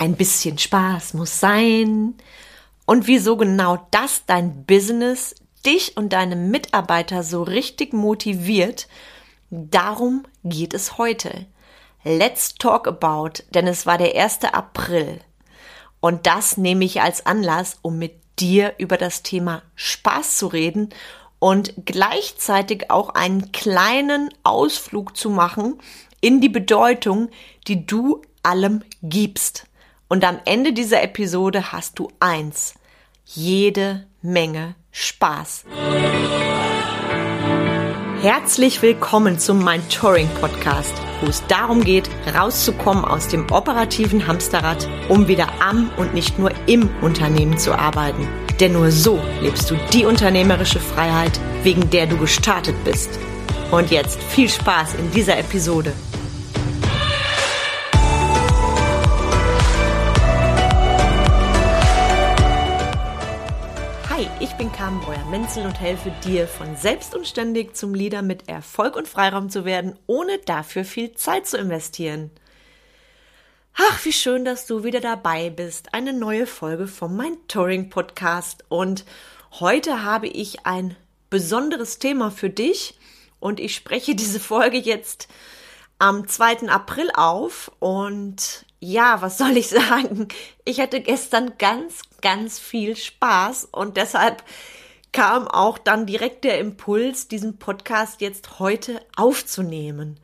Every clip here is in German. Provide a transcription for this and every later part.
ein bisschen Spaß muss sein und wieso genau das dein Business, dich und deine Mitarbeiter so richtig motiviert, darum geht es heute. Let's talk about, denn es war der 1. April. Und das nehme ich als Anlass, um mit dir über das Thema Spaß zu reden und gleichzeitig auch einen kleinen Ausflug zu machen in die Bedeutung, die du allem gibst. Und am Ende dieser Episode hast du eins, jede Menge Spaß. Herzlich willkommen zum Mind Touring Podcast, wo es darum geht, rauszukommen aus dem operativen Hamsterrad, um wieder am und nicht nur im Unternehmen zu arbeiten. Denn nur so lebst du die unternehmerische Freiheit, wegen der du gestartet bist. Und jetzt viel Spaß in dieser Episode. Carmen Breuer-Menzel und helfe dir, von selbst und ständig zum Leader mit Erfolg und Freiraum zu werden, ohne dafür viel Zeit zu investieren. Ach, wie schön, dass du wieder dabei bist. Eine neue Folge vom Mind Touring Podcast. Und heute habe ich ein besonderes Thema für dich. Und ich spreche diese Folge jetzt am 2. April auf. Und ja, was soll ich sagen? Ich hatte gestern ganz, ganz viel Spaß und deshalb kam auch dann direkt der Impuls, diesen Podcast jetzt heute aufzunehmen.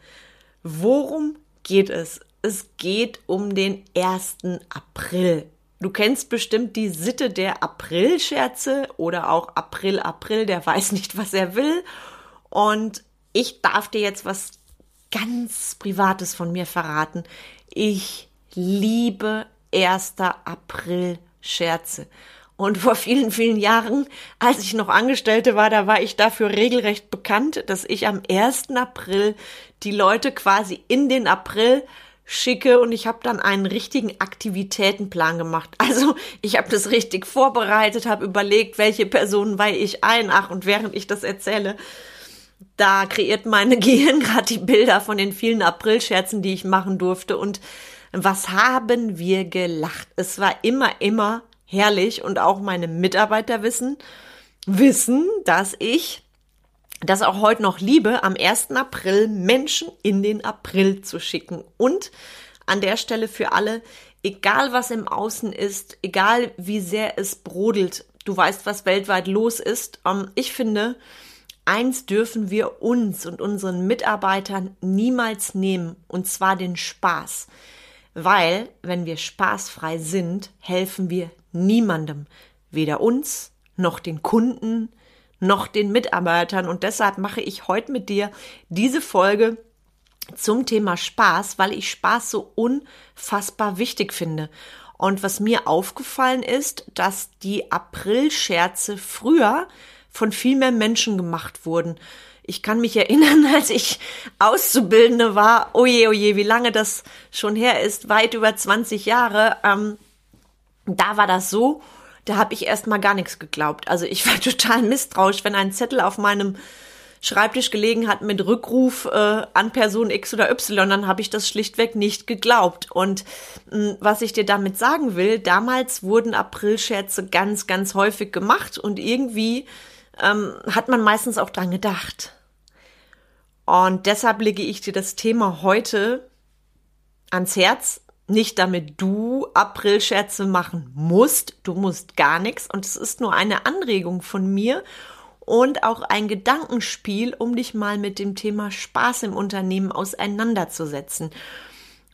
Worum geht es? Es geht um den 1. April. Du kennst bestimmt die Sitte der Aprilscherze oder auch April, April, der weiß nicht, was er will. Und ich darf dir jetzt was ganz Privates von mir verraten. Ich liebe 1. April Scherze. Und vor vielen, vielen Jahren, als ich noch Angestellte war, da war ich dafür regelrecht bekannt, dass ich am 1. April die Leute quasi in den April schicke und ich habe dann einen richtigen Aktivitätenplan gemacht. Also ich habe das richtig vorbereitet, habe überlegt, welche Personen weihe ich ein. Ach, und während ich das erzähle, da kreiert meine Gehirn gerade die Bilder von den vielen Aprilscherzen, die ich machen durfte. Und was haben wir gelacht? Es war immer, immer herrlich und auch meine Mitarbeiter wissen, wissen, dass ich das auch heute noch liebe, am 1. April Menschen in den April zu schicken. Und an der Stelle für alle, egal was im Außen ist, egal wie sehr es brodelt, du weißt, was weltweit los ist, ähm, ich finde, eins dürfen wir uns und unseren Mitarbeitern niemals nehmen, und zwar den Spaß. Weil, wenn wir spaßfrei sind, helfen wir niemandem, weder uns, noch den Kunden, noch den Mitarbeitern. Und deshalb mache ich heute mit dir diese Folge zum Thema Spaß, weil ich Spaß so unfassbar wichtig finde. Und was mir aufgefallen ist, dass die Aprilscherze früher von viel mehr Menschen gemacht wurden. Ich kann mich erinnern, als ich Auszubildende war, oje, oje, wie lange das schon her ist, weit über 20 Jahre, ähm, da war das so, da habe ich erst mal gar nichts geglaubt. Also ich war total misstrauisch, wenn ein Zettel auf meinem Schreibtisch gelegen hat mit Rückruf äh, an Person X oder Y, dann habe ich das schlichtweg nicht geglaubt. Und mh, hm, was ich dir damit sagen will, damals wurden Aprilscherze ganz, ganz häufig gemacht und irgendwie ähm, hat man meistens auch dran gedacht. Und deshalb lege ich dir das Thema heute ans Herz. Nicht damit du Aprilscherze machen musst. Du musst gar nichts. Und es ist nur eine Anregung von mir und auch ein Gedankenspiel, um dich mal mit dem Thema Spaß im Unternehmen auseinanderzusetzen.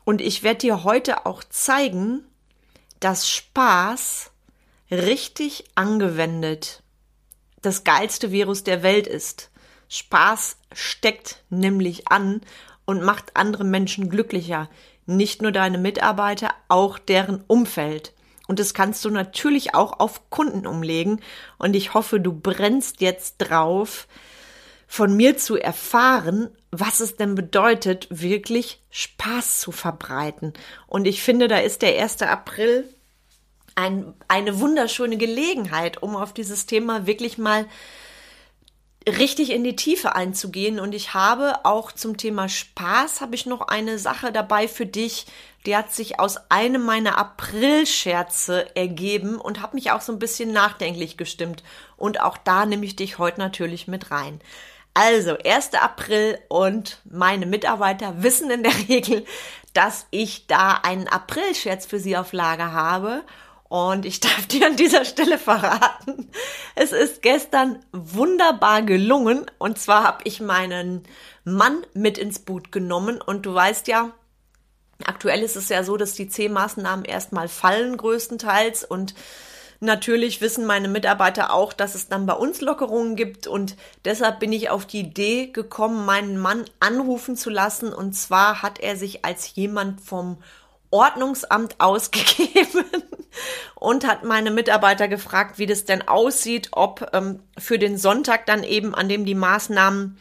Und ich werde dir heute auch zeigen, dass Spaß richtig angewendet das geilste Virus der Welt ist. Spaß steckt nämlich an und macht andere Menschen glücklicher. Nicht nur deine Mitarbeiter, auch deren Umfeld. Und das kannst du natürlich auch auf Kunden umlegen. Und ich hoffe, du brennst jetzt drauf, von mir zu erfahren, was es denn bedeutet, wirklich Spaß zu verbreiten. Und ich finde, da ist der 1. April ein, eine wunderschöne Gelegenheit, um auf dieses Thema wirklich mal richtig in die Tiefe einzugehen. Und ich habe auch zum Thema Spaß, habe ich noch eine Sache dabei für dich. Die hat sich aus einem meiner April-Scherze ergeben und hat mich auch so ein bisschen nachdenklich gestimmt. Und auch da nehme ich dich heute natürlich mit rein. Also, 1. April und meine Mitarbeiter wissen in der Regel, dass ich da einen April-Scherz für sie auf Lager habe. Und ich darf dir an dieser Stelle verraten, es ist gestern wunderbar gelungen. Und zwar habe ich meinen Mann mit ins Boot genommen. Und du weißt ja, aktuell ist es ja so, dass die C-Maßnahmen erstmal fallen größtenteils. Und natürlich wissen meine Mitarbeiter auch, dass es dann bei uns Lockerungen gibt. Und deshalb bin ich auf die Idee gekommen, meinen Mann anrufen zu lassen. Und zwar hat er sich als jemand vom Ordnungsamt ausgegeben und hat meine Mitarbeiter gefragt, wie das denn aussieht, ob ähm, für den Sonntag dann eben, an dem die Maßnahmen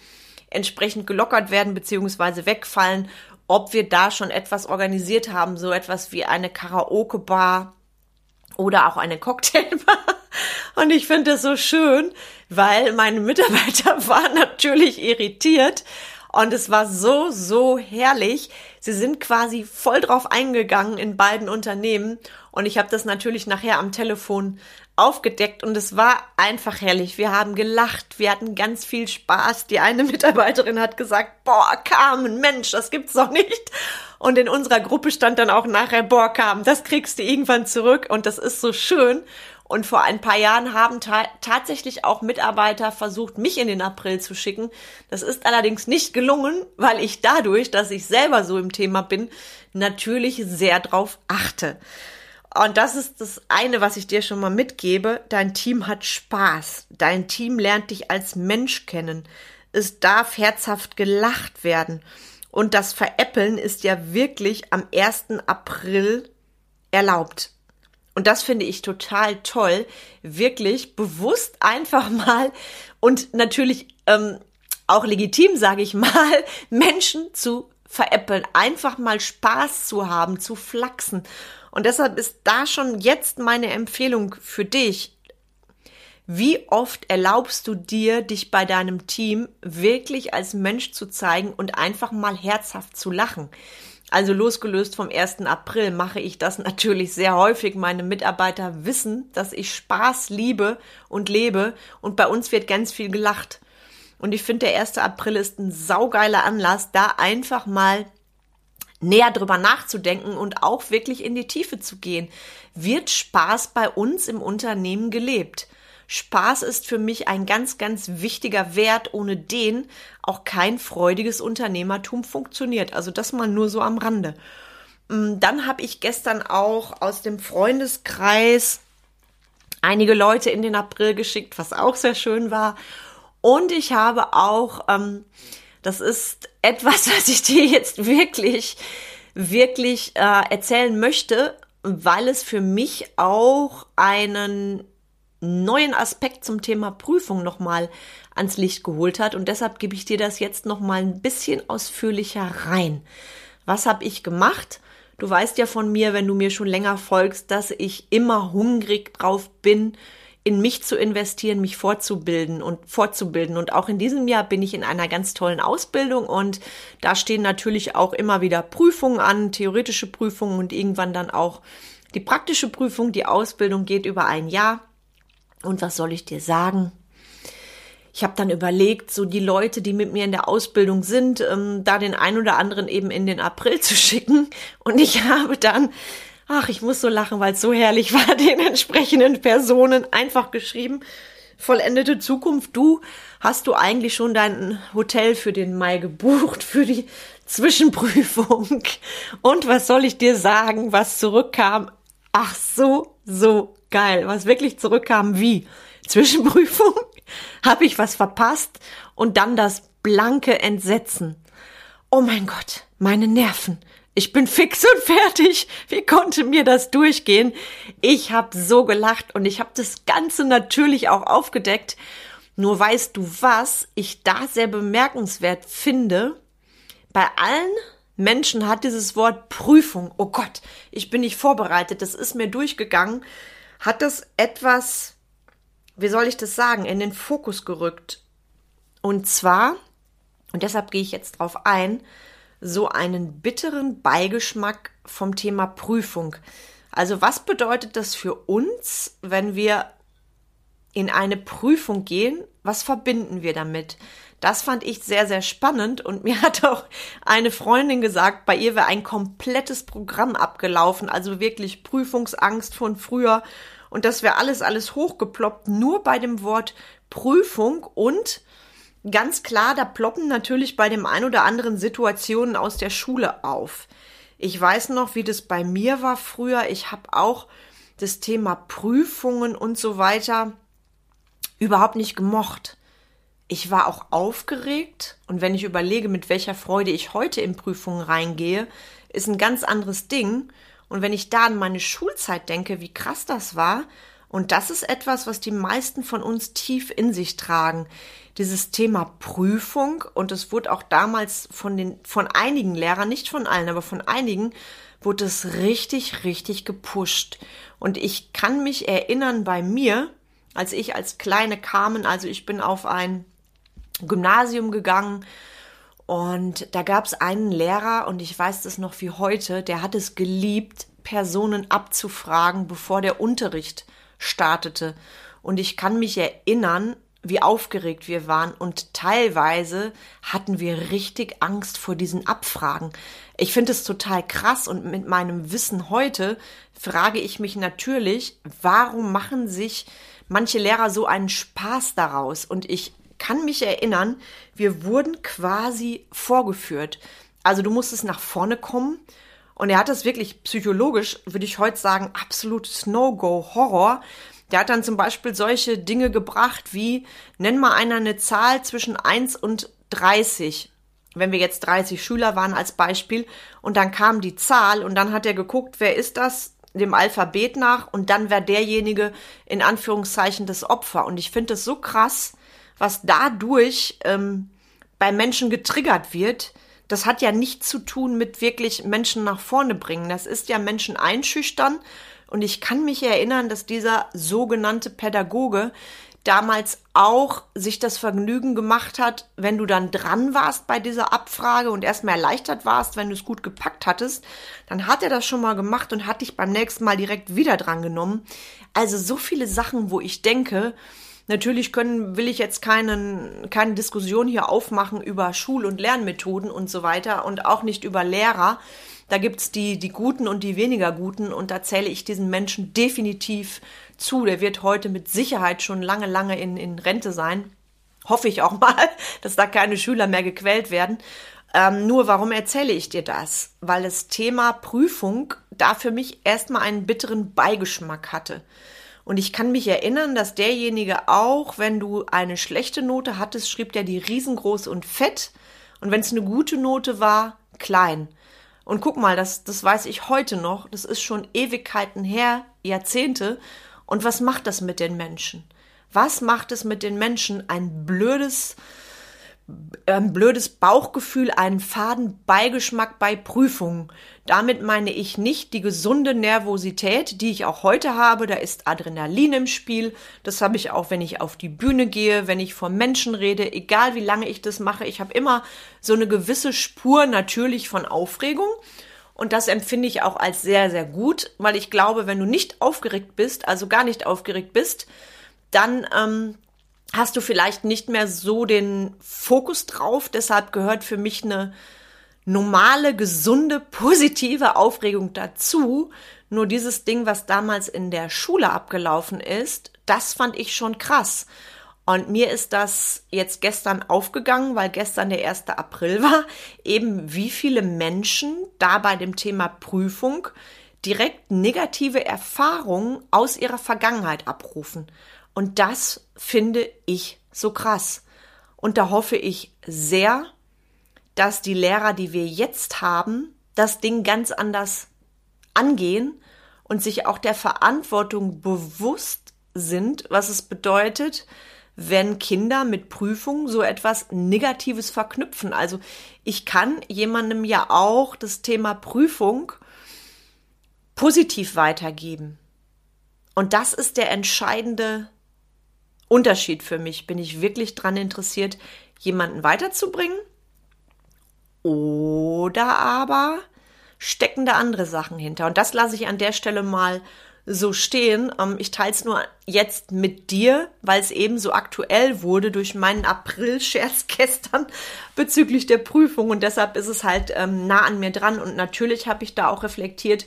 entsprechend gelockert werden bzw. wegfallen, ob wir da schon etwas organisiert haben, so etwas wie eine Karaoke-Bar oder auch eine Cocktailbar. Und ich finde das so schön, weil meine Mitarbeiter waren natürlich irritiert und es war so, so herrlich. Sie sind quasi voll drauf eingegangen in beiden Unternehmen. Und ich habe das natürlich nachher am Telefon aufgedeckt und es war einfach herrlich. Wir haben gelacht, wir hatten ganz viel Spaß. Die eine Mitarbeiterin hat gesagt, boah, Carmen, Mensch, das gibt's doch nicht. Und in unserer Gruppe stand dann auch nachher, boah, Carmen, das kriegst du irgendwann zurück und das ist so schön. Und vor ein paar Jahren haben ta tatsächlich auch Mitarbeiter versucht, mich in den April zu schicken. Das ist allerdings nicht gelungen, weil ich dadurch, dass ich selber so im Thema bin, natürlich sehr drauf achte. Und das ist das eine, was ich dir schon mal mitgebe. Dein Team hat Spaß. Dein Team lernt dich als Mensch kennen. Es darf herzhaft gelacht werden. Und das Veräppeln ist ja wirklich am 1. April erlaubt und das finde ich total toll, wirklich bewusst einfach mal und natürlich ähm, auch legitim, sage ich mal, Menschen zu veräppeln, einfach mal Spaß zu haben, zu flachsen. Und deshalb ist da schon jetzt meine Empfehlung für dich. Wie oft erlaubst du dir, dich bei deinem Team wirklich als Mensch zu zeigen und einfach mal herzhaft zu lachen? Also losgelöst vom 1. April mache ich das natürlich sehr häufig. Meine Mitarbeiter wissen, dass ich Spaß liebe und lebe und bei uns wird ganz viel gelacht. Und ich finde, der 1. April ist ein saugeiler Anlass, da einfach mal näher drüber nachzudenken und auch wirklich in die Tiefe zu gehen. Wird Spaß bei uns im Unternehmen gelebt? Spaß ist für mich ein ganz, ganz wichtiger Wert, ohne den auch kein freudiges Unternehmertum funktioniert. Also das mal nur so am Rande. Mm, dann habe ich gestern auch aus dem Freundeskreis einige Leute in den April geschickt, was auch sehr schön war. Und ich habe auch, ähm, das ist etwas, was ich dir jetzt wirklich, wirklich äh, erzählen möchte, weil es für mich auch einen neuen Aspekt zum Thema Prüfung nochmal ans Licht geholt hat. Und deshalb gebe ich dir das jetzt nochmal ein bisschen ausführlicher rein. Was habe ich gemacht? Du weißt ja von mir, wenn du mir schon länger folgst, dass ich immer hungrig drauf bin, in mich zu investieren, mich fortzubilden und fortzubilden. Und auch in diesem Jahr bin ich in einer ganz tollen Ausbildung und da stehen natürlich auch immer wieder Prüfungen an, theoretische Prüfungen und irgendwann dann auch die praktische Prüfung. Die Ausbildung geht über ein Jahr. Und was soll ich dir sagen? Ich habe dann überlegt, so die Leute, die mit mir in der Ausbildung sind, ähm, da den einen oder anderen eben in den April zu schicken. Und ich habe dann, ach, ich muss so lachen, weil es so herrlich war, den entsprechenden Personen einfach geschrieben, vollendete Zukunft, du, hast du eigentlich schon dein Hotel für den Mai gebucht, für die Zwischenprüfung? Und was soll ich dir sagen, was zurückkam? Ach so, so geil. Was wirklich zurückkam, wie Zwischenprüfung, habe ich was verpasst und dann das blanke Entsetzen. Oh mein Gott, meine Nerven. Ich bin fix und fertig. Wie konnte mir das durchgehen? Ich habe so gelacht und ich habe das Ganze natürlich auch aufgedeckt. Nur weißt du, was ich da sehr bemerkenswert finde? Bei allen Menschen hat dieses Wort Prüfung, oh Gott, ich bin nicht vorbereitet, das ist mir durchgegangen, hat das etwas, wie soll ich das sagen, in den Fokus gerückt. Und zwar, und deshalb gehe ich jetzt drauf ein, so einen bitteren Beigeschmack vom Thema Prüfung. Also was bedeutet das für uns, wenn wir in eine Prüfung gehen? Was verbinden wir damit? Das fand ich sehr, sehr spannend und mir hat auch eine Freundin gesagt, bei ihr wäre ein komplettes Programm abgelaufen, also wirklich Prüfungsangst von früher und das wäre alles, alles hochgeploppt, nur bei dem Wort Prüfung und ganz klar, da ploppen natürlich bei dem ein oder anderen Situationen aus der Schule auf. Ich weiß noch, wie das bei mir war früher. Ich habe auch das Thema Prüfungen und so weiter überhaupt nicht gemocht. Ich war auch aufgeregt und wenn ich überlege, mit welcher Freude ich heute in Prüfungen reingehe, ist ein ganz anderes Ding. Und wenn ich da an meine Schulzeit denke, wie krass das war, und das ist etwas, was die meisten von uns tief in sich tragen. Dieses Thema Prüfung, und es wurde auch damals von den, von einigen Lehrern, nicht von allen, aber von einigen, wurde es richtig, richtig gepusht. Und ich kann mich erinnern bei mir, als ich als Kleine kamen, also ich bin auf ein Gymnasium gegangen und da gab es einen Lehrer und ich weiß das noch wie heute, der hat es geliebt, Personen abzufragen, bevor der Unterricht startete. Und ich kann mich erinnern, wie aufgeregt wir waren und teilweise hatten wir richtig Angst vor diesen Abfragen. Ich finde es total krass und mit meinem Wissen heute frage ich mich natürlich, warum machen sich manche Lehrer so einen Spaß daraus? Und ich kann mich erinnern, wir wurden quasi vorgeführt. Also du musstest nach vorne kommen und er hat das wirklich psychologisch, würde ich heute sagen, absolutes No-Go-Horror. Der hat dann zum Beispiel solche Dinge gebracht wie, nenn mal einer eine Zahl zwischen 1 und 30. Wenn wir jetzt 30 Schüler waren als Beispiel und dann kam die Zahl und dann hat er geguckt, wer ist das? dem Alphabet nach und dann wäre derjenige in Anführungszeichen das Opfer. Und ich finde es so krass, was dadurch ähm, bei Menschen getriggert wird, das hat ja nichts zu tun mit wirklich Menschen nach vorne bringen. Das ist ja Menschen einschüchtern. Und ich kann mich erinnern, dass dieser sogenannte Pädagoge damals auch sich das Vergnügen gemacht hat, wenn du dann dran warst bei dieser Abfrage und erstmal erleichtert warst, wenn du es gut gepackt hattest, dann hat er das schon mal gemacht und hat dich beim nächsten Mal direkt wieder dran genommen. Also so viele Sachen, wo ich denke, Natürlich können, will ich jetzt keinen, keine Diskussion hier aufmachen über Schul- und Lernmethoden und so weiter und auch nicht über Lehrer. Da gibt's die, die Guten und die weniger Guten und da zähle ich diesen Menschen definitiv zu. Der wird heute mit Sicherheit schon lange, lange in, in Rente sein. Hoffe ich auch mal, dass da keine Schüler mehr gequält werden. Ähm, nur warum erzähle ich dir das? Weil das Thema Prüfung da für mich erstmal einen bitteren Beigeschmack hatte. Und ich kann mich erinnern, dass derjenige auch, wenn du eine schlechte Note hattest, schrieb der die riesengroß und fett. Und wenn es eine gute Note war, klein. Und guck mal, das, das weiß ich heute noch. Das ist schon Ewigkeiten her, Jahrzehnte. Und was macht das mit den Menschen? Was macht es mit den Menschen? Ein blödes, ein blödes Bauchgefühl, einen faden Beigeschmack bei Prüfungen. Damit meine ich nicht die gesunde Nervosität, die ich auch heute habe. Da ist Adrenalin im Spiel. Das habe ich auch, wenn ich auf die Bühne gehe, wenn ich vor Menschen rede, egal wie lange ich das mache. Ich habe immer so eine gewisse Spur natürlich von Aufregung. Und das empfinde ich auch als sehr, sehr gut, weil ich glaube, wenn du nicht aufgeregt bist, also gar nicht aufgeregt bist, dann ähm, hast du vielleicht nicht mehr so den Fokus drauf. Deshalb gehört für mich eine normale, gesunde, positive Aufregung dazu. Nur dieses Ding, was damals in der Schule abgelaufen ist, das fand ich schon krass. Und mir ist das jetzt gestern aufgegangen, weil gestern der 1. April war, eben wie viele Menschen da bei dem Thema Prüfung direkt negative Erfahrungen aus ihrer Vergangenheit abrufen. Und das finde ich so krass. Und da hoffe ich sehr, dass die Lehrer, die wir jetzt haben, das Ding ganz anders angehen und sich auch der Verantwortung bewusst sind, was es bedeutet, wenn Kinder mit Prüfungen so etwas Negatives verknüpfen. Also ich kann jemandem ja auch das Thema Prüfung positiv weitergeben. Und das ist der entscheidende Unterschied für mich. Bin ich wirklich daran interessiert, jemanden weiterzubringen? Oder aber stecken da andere Sachen hinter? Und das lasse ich an der Stelle mal so stehen. Ähm, ich teile es nur jetzt mit dir, weil es eben so aktuell wurde durch meinen April-Scherz gestern bezüglich der Prüfung. Und deshalb ist es halt ähm, nah an mir dran. Und natürlich habe ich da auch reflektiert,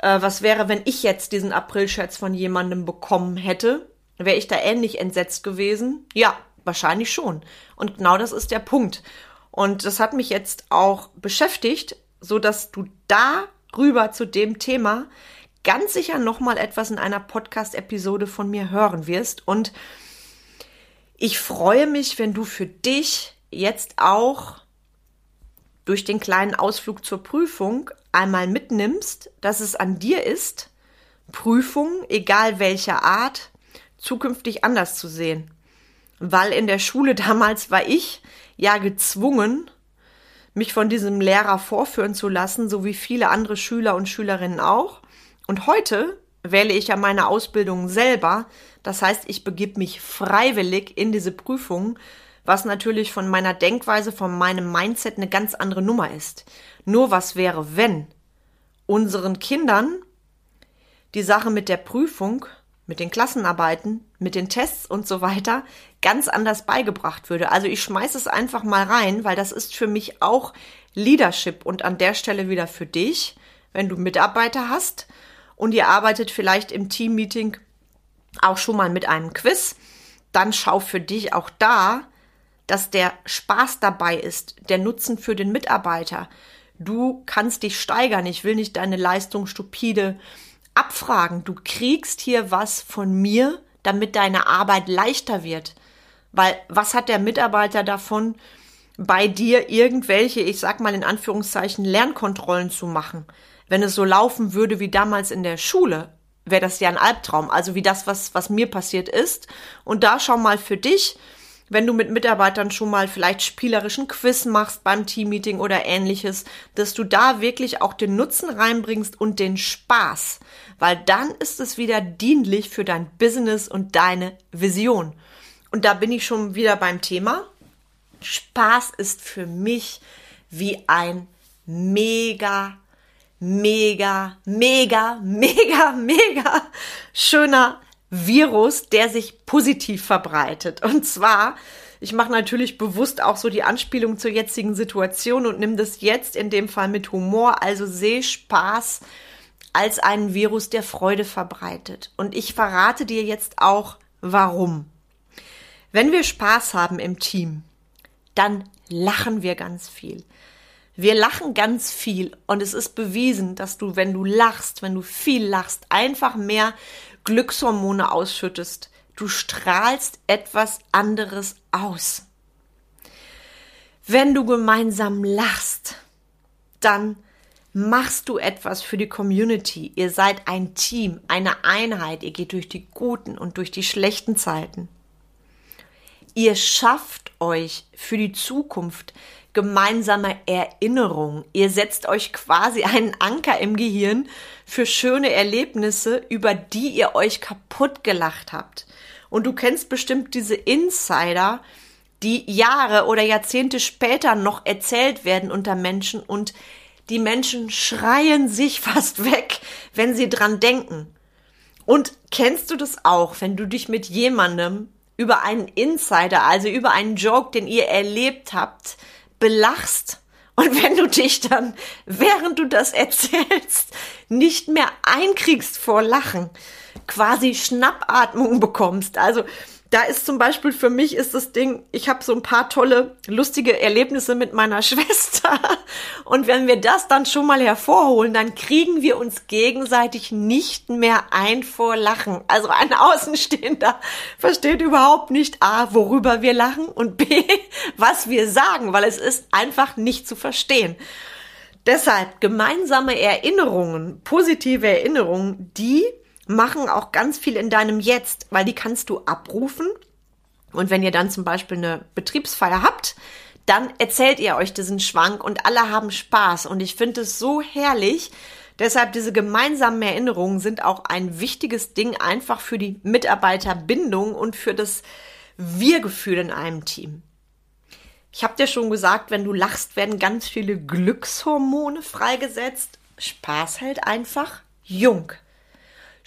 äh, was wäre, wenn ich jetzt diesen April-Scherz von jemandem bekommen hätte. Wäre ich da ähnlich entsetzt gewesen? Ja, wahrscheinlich schon. Und genau das ist der Punkt. Und das hat mich jetzt auch beschäftigt, so dass du darüber zu dem Thema ganz sicher noch mal etwas in einer Podcast-Episode von mir hören wirst. Und ich freue mich, wenn du für dich jetzt auch durch den kleinen Ausflug zur Prüfung einmal mitnimmst, dass es an dir ist, Prüfungen, egal welcher Art, zukünftig anders zu sehen. Weil in der Schule damals war ich ja gezwungen, mich von diesem Lehrer vorführen zu lassen, so wie viele andere Schüler und Schülerinnen auch. Und heute wähle ich ja meine Ausbildung selber. Das heißt, ich begib mich freiwillig in diese Prüfung, was natürlich von meiner Denkweise, von meinem Mindset eine ganz andere Nummer ist. Nur was wäre, wenn unseren Kindern die Sache mit der Prüfung, mit den Klassenarbeiten, mit den Tests und so weiter ganz anders beigebracht würde. Also ich schmeiße es einfach mal rein, weil das ist für mich auch Leadership und an der Stelle wieder für dich, wenn du Mitarbeiter hast und ihr arbeitet vielleicht im Teammeeting auch schon mal mit einem Quiz, dann schau für dich auch da, dass der Spaß dabei ist, der Nutzen für den Mitarbeiter. Du kannst dich steigern. Ich will nicht deine Leistung stupide abfragen. Du kriegst hier was von mir, damit deine Arbeit leichter wird. Weil was hat der Mitarbeiter davon, bei dir irgendwelche, ich sag mal in Anführungszeichen, Lernkontrollen zu machen? Wenn es so laufen würde wie damals in der Schule, wäre das ja ein Albtraum. Also wie das, was, was mir passiert ist. Und da schau mal für dich, wenn du mit Mitarbeitern schon mal vielleicht spielerischen Quiz machst beim Teammeeting oder ähnliches, dass du da wirklich auch den Nutzen reinbringst und den Spaß, weil dann ist es wieder dienlich für dein Business und deine Vision. Und da bin ich schon wieder beim Thema. Spaß ist für mich wie ein mega mega, mega, mega, mega schöner Virus, der sich positiv verbreitet. Und zwar, ich mache natürlich bewusst auch so die Anspielung zur jetzigen Situation und nimm das jetzt in dem Fall mit Humor. Also sehe Spaß als einen Virus, der Freude verbreitet. Und ich verrate dir jetzt auch, warum. Wenn wir Spaß haben im Team, dann lachen wir ganz viel. Wir lachen ganz viel und es ist bewiesen, dass du, wenn du lachst, wenn du viel lachst, einfach mehr Glückshormone ausschüttest. Du strahlst etwas anderes aus. Wenn du gemeinsam lachst, dann machst du etwas für die Community. Ihr seid ein Team, eine Einheit. Ihr geht durch die guten und durch die schlechten Zeiten. Ihr schafft euch für die Zukunft gemeinsame Erinnerung. Ihr setzt euch quasi einen Anker im Gehirn für schöne Erlebnisse, über die ihr euch kaputt gelacht habt. Und du kennst bestimmt diese Insider, die Jahre oder Jahrzehnte später noch erzählt werden unter Menschen und die Menschen schreien sich fast weg, wenn sie dran denken. Und kennst du das auch, wenn du dich mit jemandem über einen Insider, also über einen Joke, den ihr erlebt habt, belachst und wenn du dich dann, während du das erzählst, nicht mehr einkriegst vor Lachen, quasi Schnappatmung bekommst. Also da ist zum Beispiel für mich ist das Ding, ich habe so ein paar tolle, lustige Erlebnisse mit meiner Schwester. Und wenn wir das dann schon mal hervorholen, dann kriegen wir uns gegenseitig nicht mehr ein vor Lachen. Also ein Außenstehender versteht überhaupt nicht A, worüber wir lachen und B, was wir sagen, weil es ist einfach nicht zu verstehen. Deshalb gemeinsame Erinnerungen, positive Erinnerungen, die machen auch ganz viel in deinem Jetzt, weil die kannst du abrufen. Und wenn ihr dann zum Beispiel eine Betriebsfeier habt, dann erzählt ihr euch diesen Schwank und alle haben Spaß. Und ich finde es so herrlich, Deshalb diese gemeinsamen Erinnerungen sind auch ein wichtiges Ding einfach für die Mitarbeiterbindung und für das Wir-Gefühl in einem Team. Ich habe dir schon gesagt, wenn du lachst, werden ganz viele Glückshormone freigesetzt. Spaß hält einfach jung.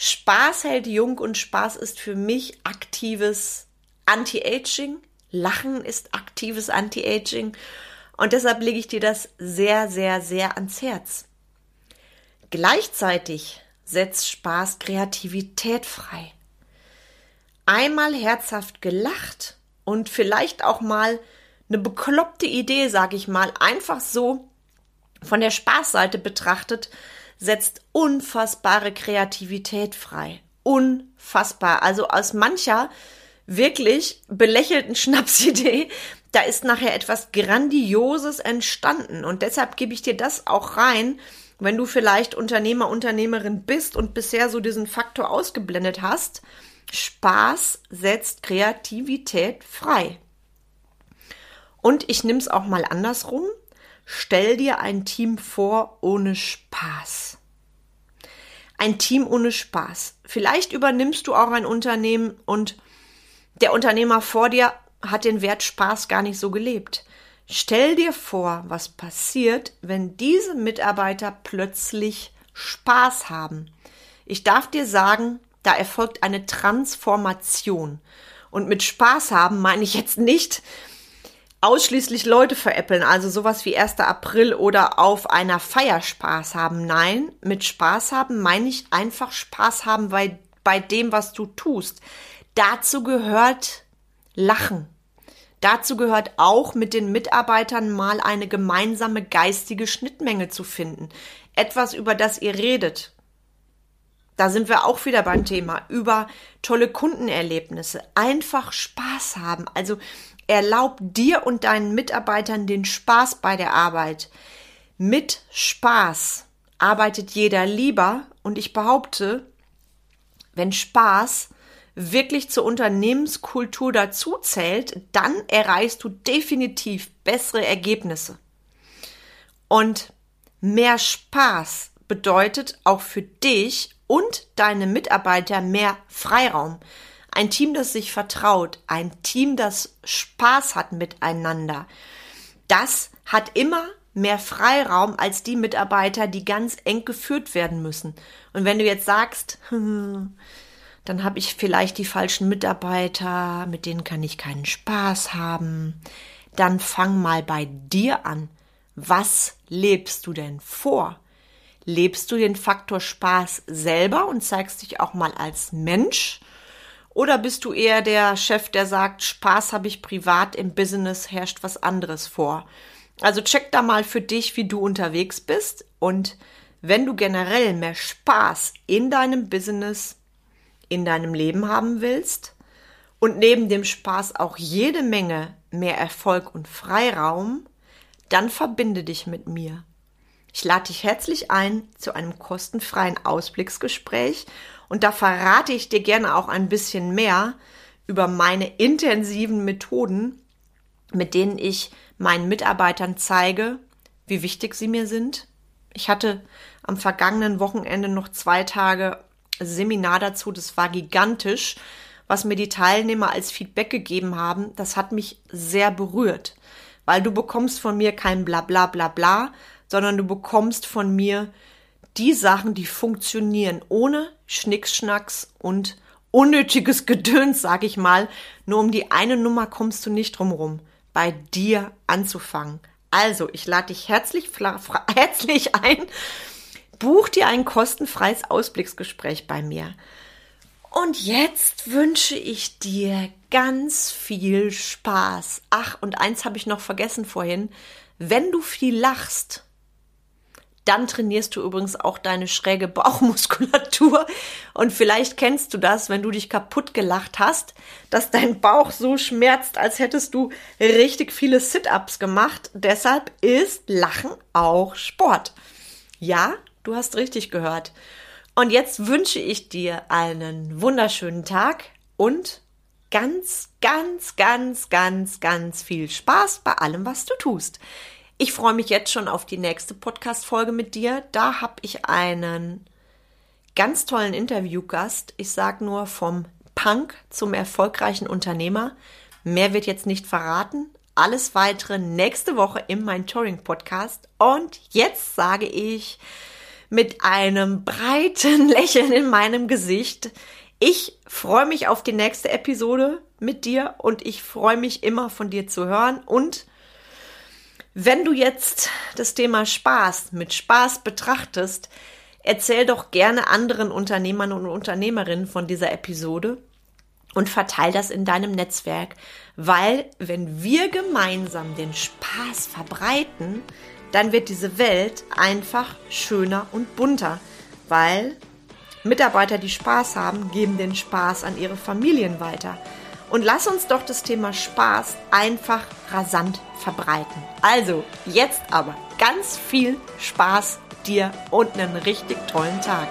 Spaß hält jung und Spaß ist für mich aktives Anti-Aging. Lachen ist aktives Anti-Aging. Und deshalb lege ich dir das sehr, sehr, sehr ans Herz. Gleichzeitig setzt Spaß Kreativität frei. Einmal herzhaft gelacht und vielleicht auch mal eine bekloppte Idee, sag ich mal, einfach so von der Spaßseite betrachtet, setzt unfassbare Kreativität frei. Unfassbar. Also aus mancher wirklich belächelten Schnapsidee, da ist nachher etwas Grandioses entstanden. Und deshalb gebe ich dir das auch rein, wenn du vielleicht Unternehmer, Unternehmerin bist und bisher so diesen Faktor ausgeblendet hast. Spaß setzt Kreativität frei. Und ich nehme es auch mal andersrum. Stell dir ein Team vor ohne Spaß. Ein Team ohne Spaß. Vielleicht übernimmst du auch ein Unternehmen und der Unternehmer vor dir hat den Wert Spaß gar nicht so gelebt. Stell dir vor, was passiert, wenn diese Mitarbeiter plötzlich Spaß haben. Ich darf dir sagen, da erfolgt eine Transformation. Und mit Spaß haben meine ich jetzt nicht, ausschließlich Leute veräppeln, also sowas wie 1. April oder auf einer Feier Spaß haben. Nein, mit Spaß haben meine ich einfach Spaß haben bei, bei dem, was du tust. Dazu gehört Lachen. Dazu gehört auch mit den Mitarbeitern mal eine gemeinsame geistige Schnittmenge zu finden. Etwas, über das ihr redet. Da sind wir auch wieder beim Thema über tolle Kundenerlebnisse. Einfach Spaß haben. Also Erlaub dir und deinen Mitarbeitern den Spaß bei der Arbeit. Mit Spaß arbeitet jeder lieber und ich behaupte, wenn Spaß wirklich zur Unternehmenskultur dazu zählt, dann erreichst du definitiv bessere Ergebnisse. Und mehr Spaß bedeutet auch für dich und deine Mitarbeiter mehr Freiraum. Ein Team, das sich vertraut, ein Team, das Spaß hat miteinander, das hat immer mehr Freiraum als die Mitarbeiter, die ganz eng geführt werden müssen. Und wenn du jetzt sagst, dann habe ich vielleicht die falschen Mitarbeiter, mit denen kann ich keinen Spaß haben, dann fang mal bei dir an. Was lebst du denn vor? Lebst du den Faktor Spaß selber und zeigst dich auch mal als Mensch? Oder bist du eher der Chef, der sagt, Spaß habe ich privat, im Business herrscht was anderes vor? Also check da mal für dich, wie du unterwegs bist und wenn du generell mehr Spaß in deinem Business, in deinem Leben haben willst und neben dem Spaß auch jede Menge mehr Erfolg und Freiraum, dann verbinde dich mit mir. Ich lade dich herzlich ein zu einem kostenfreien Ausblicksgespräch und da verrate ich dir gerne auch ein bisschen mehr über meine intensiven Methoden, mit denen ich meinen Mitarbeitern zeige, wie wichtig sie mir sind. Ich hatte am vergangenen Wochenende noch zwei Tage Seminar dazu. Das war gigantisch, was mir die Teilnehmer als Feedback gegeben haben. Das hat mich sehr berührt, weil du bekommst von mir kein bla bla bla bla, sondern du bekommst von mir die Sachen, die funktionieren, ohne Schnickschnacks und unnötiges Gedöns, sag ich mal. Nur um die eine Nummer kommst du nicht drumrum, bei dir anzufangen. Also, ich lade dich herzlich, herzlich ein. Buch dir ein kostenfreies Ausblicksgespräch bei mir. Und jetzt wünsche ich dir ganz viel Spaß. Ach, und eins habe ich noch vergessen vorhin. Wenn du viel lachst, dann trainierst du übrigens auch deine schräge Bauchmuskulatur. Und vielleicht kennst du das, wenn du dich kaputt gelacht hast, dass dein Bauch so schmerzt, als hättest du richtig viele Sit-ups gemacht. Deshalb ist Lachen auch Sport. Ja, du hast richtig gehört. Und jetzt wünsche ich dir einen wunderschönen Tag und ganz, ganz, ganz, ganz, ganz viel Spaß bei allem, was du tust. Ich freue mich jetzt schon auf die nächste Podcast-Folge mit dir. Da habe ich einen ganz tollen Interviewgast. Ich sage nur vom Punk zum erfolgreichen Unternehmer. Mehr wird jetzt nicht verraten. Alles weitere nächste Woche im Mein Touring Podcast. Und jetzt sage ich mit einem breiten Lächeln in meinem Gesicht, ich freue mich auf die nächste Episode mit dir und ich freue mich immer von dir zu hören und wenn du jetzt das Thema Spaß mit Spaß betrachtest, erzähl doch gerne anderen Unternehmern und Unternehmerinnen von dieser Episode und verteil das in deinem Netzwerk, weil wenn wir gemeinsam den Spaß verbreiten, dann wird diese Welt einfach schöner und bunter, weil Mitarbeiter, die Spaß haben, geben den Spaß an ihre Familien weiter. Und lass uns doch das Thema Spaß einfach rasant verbreiten. Also, jetzt aber ganz viel Spaß dir und einen richtig tollen Tag.